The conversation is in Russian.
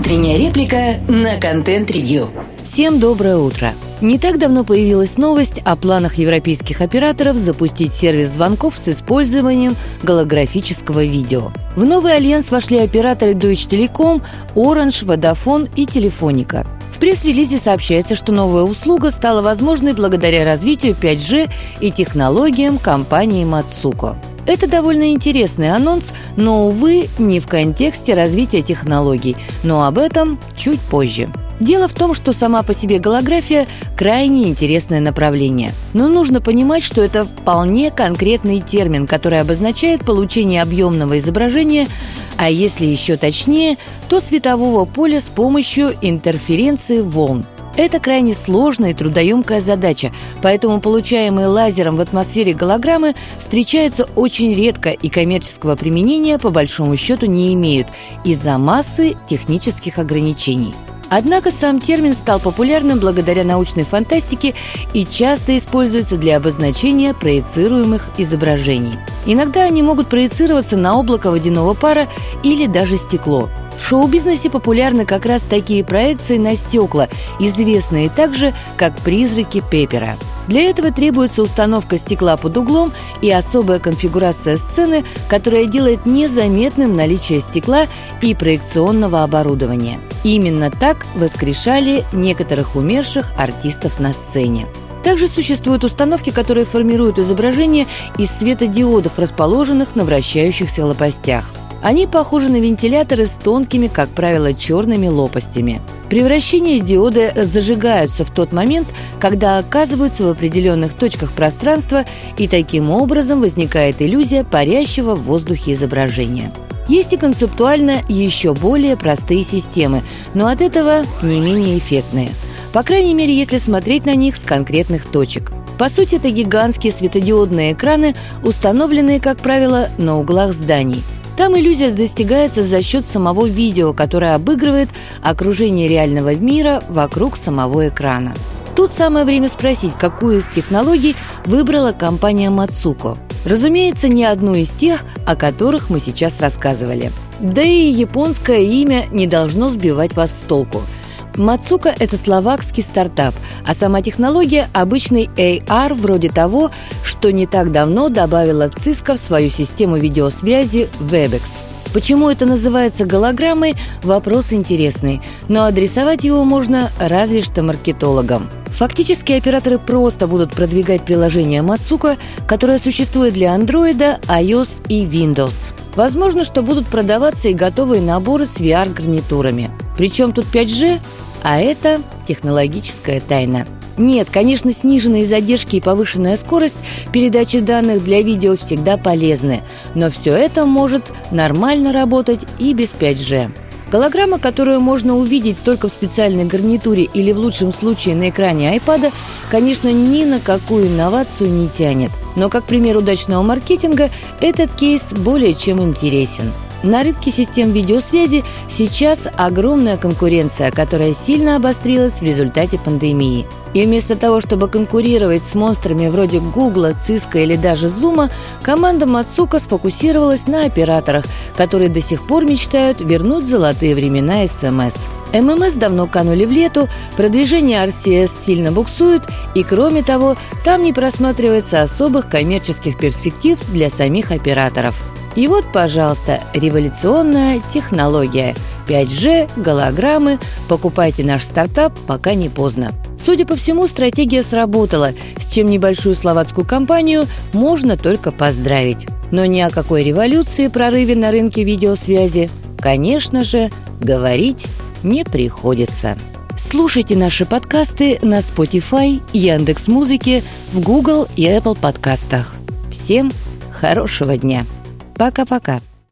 Утренняя реплика на контент-ревью. Всем доброе утро. Не так давно появилась новость о планах европейских операторов запустить сервис звонков с использованием голографического видео. В новый альянс вошли операторы Deutsche Telekom, Orange, Vodafone и Телефоника. Пресс-релизе сообщается, что новая услуга стала возможной благодаря развитию 5G и технологиям компании Matsuko. Это довольно интересный анонс, но, увы, не в контексте развития технологий, но об этом чуть позже. Дело в том, что сама по себе голография – крайне интересное направление. Но нужно понимать, что это вполне конкретный термин, который обозначает получение объемного изображения, а если еще точнее, то светового поля с помощью интерференции волн – это крайне сложная и трудоемкая задача, поэтому получаемые лазером в атмосфере голограммы встречаются очень редко и коммерческого применения по большому счету не имеют из-за массы технических ограничений. Однако сам термин стал популярным благодаря научной фантастике и часто используется для обозначения проецируемых изображений. Иногда они могут проецироваться на облако водяного пара или даже стекло. В шоу-бизнесе популярны как раз такие проекции на стекла, известные также как «призраки Пеппера». Для этого требуется установка стекла под углом и особая конфигурация сцены, которая делает незаметным наличие стекла и проекционного оборудования. Именно так воскрешали некоторых умерших артистов на сцене. Также существуют установки, которые формируют изображение из светодиодов, расположенных на вращающихся лопастях. Они похожи на вентиляторы с тонкими, как правило, черными лопастями. При вращении диоды зажигаются в тот момент, когда оказываются в определенных точках пространства, и таким образом возникает иллюзия парящего в воздухе изображения. Есть и концептуально еще более простые системы, но от этого не менее эффектные. По крайней мере, если смотреть на них с конкретных точек. По сути, это гигантские светодиодные экраны, установленные, как правило, на углах зданий – там иллюзия достигается за счет самого видео, которое обыгрывает окружение реального мира вокруг самого экрана. Тут самое время спросить, какую из технологий выбрала компания Matsuko. Разумеется, не одну из тех, о которых мы сейчас рассказывали. Да и японское имя не должно сбивать вас с толку – Мацука – это словакский стартап, а сама технология – обычный AR вроде того, что не так давно добавила Cisco в свою систему видеосвязи Webex. Почему это называется голограммой – вопрос интересный, но адресовать его можно разве что маркетологам. Фактически операторы просто будут продвигать приложение Matsuka, которое существует для Android, iOS и Windows. Возможно, что будут продаваться и готовые наборы с VR-гарнитурами. Причем тут 5G а это технологическая тайна. Нет, конечно, сниженные задержки и повышенная скорость передачи данных для видео всегда полезны, но все это может нормально работать и без 5G. Голограмма, которую можно увидеть только в специальной гарнитуре или в лучшем случае на экране iPad, конечно, ни на какую инновацию не тянет. Но как пример удачного маркетинга этот кейс более чем интересен. На рынке систем видеосвязи сейчас огромная конкуренция, которая сильно обострилась в результате пандемии. И вместо того, чтобы конкурировать с монстрами вроде Гугла, Циска или даже Зума, команда Мацука сфокусировалась на операторах, которые до сих пор мечтают вернуть золотые времена СМС. ММС давно канули в лету, продвижение RCS сильно буксует, и кроме того, там не просматривается особых коммерческих перспектив для самих операторов. И вот, пожалуйста, революционная технология. 5G, голограммы. Покупайте наш стартап, пока не поздно. Судя по всему, стратегия сработала, с чем небольшую словацкую компанию можно только поздравить. Но ни о какой революции, прорыве на рынке видеосвязи, конечно же, говорить не приходится. Слушайте наши подкасты на Spotify, Яндекс.Музыке, в Google и Apple подкастах. Всем хорошего дня! Пока-пока.